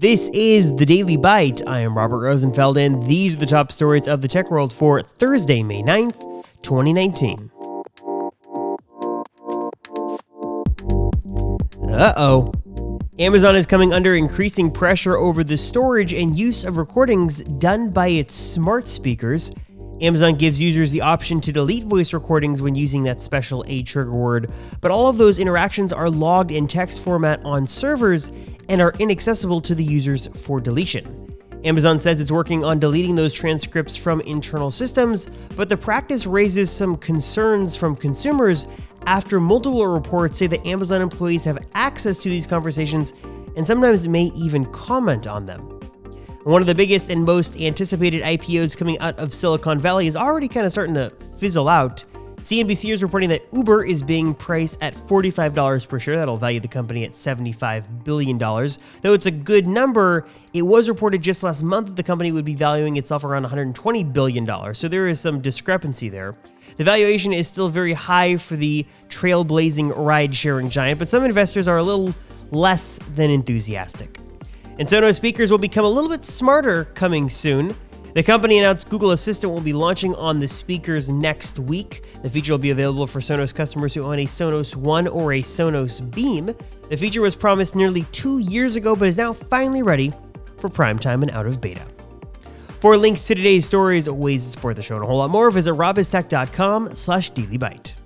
This is the Daily Byte. I am Robert Rosenfeld, and these are the top stories of the tech world for Thursday, May 9th, 2019. Uh oh. Amazon is coming under increasing pressure over the storage and use of recordings done by its smart speakers. Amazon gives users the option to delete voice recordings when using that special A trigger word, but all of those interactions are logged in text format on servers and are inaccessible to the users for deletion. Amazon says it's working on deleting those transcripts from internal systems, but the practice raises some concerns from consumers after multiple reports say that Amazon employees have access to these conversations and sometimes may even comment on them. One of the biggest and most anticipated IPOs coming out of Silicon Valley is already kind of starting to fizzle out. CNBC is reporting that Uber is being priced at $45 per share. That'll value the company at $75 billion. Though it's a good number, it was reported just last month that the company would be valuing itself around $120 billion. So there is some discrepancy there. The valuation is still very high for the trailblazing ride sharing giant, but some investors are a little less than enthusiastic. And Sonos speakers will become a little bit smarter coming soon. The company announced Google Assistant will be launching on the speakers next week. The feature will be available for Sonos customers who own a Sonos One or a Sonos Beam. The feature was promised nearly two years ago, but is now finally ready for prime time and out of beta. For links to today's stories, ways to support the show, and a whole lot more, visit robistech.com slash dailybyte.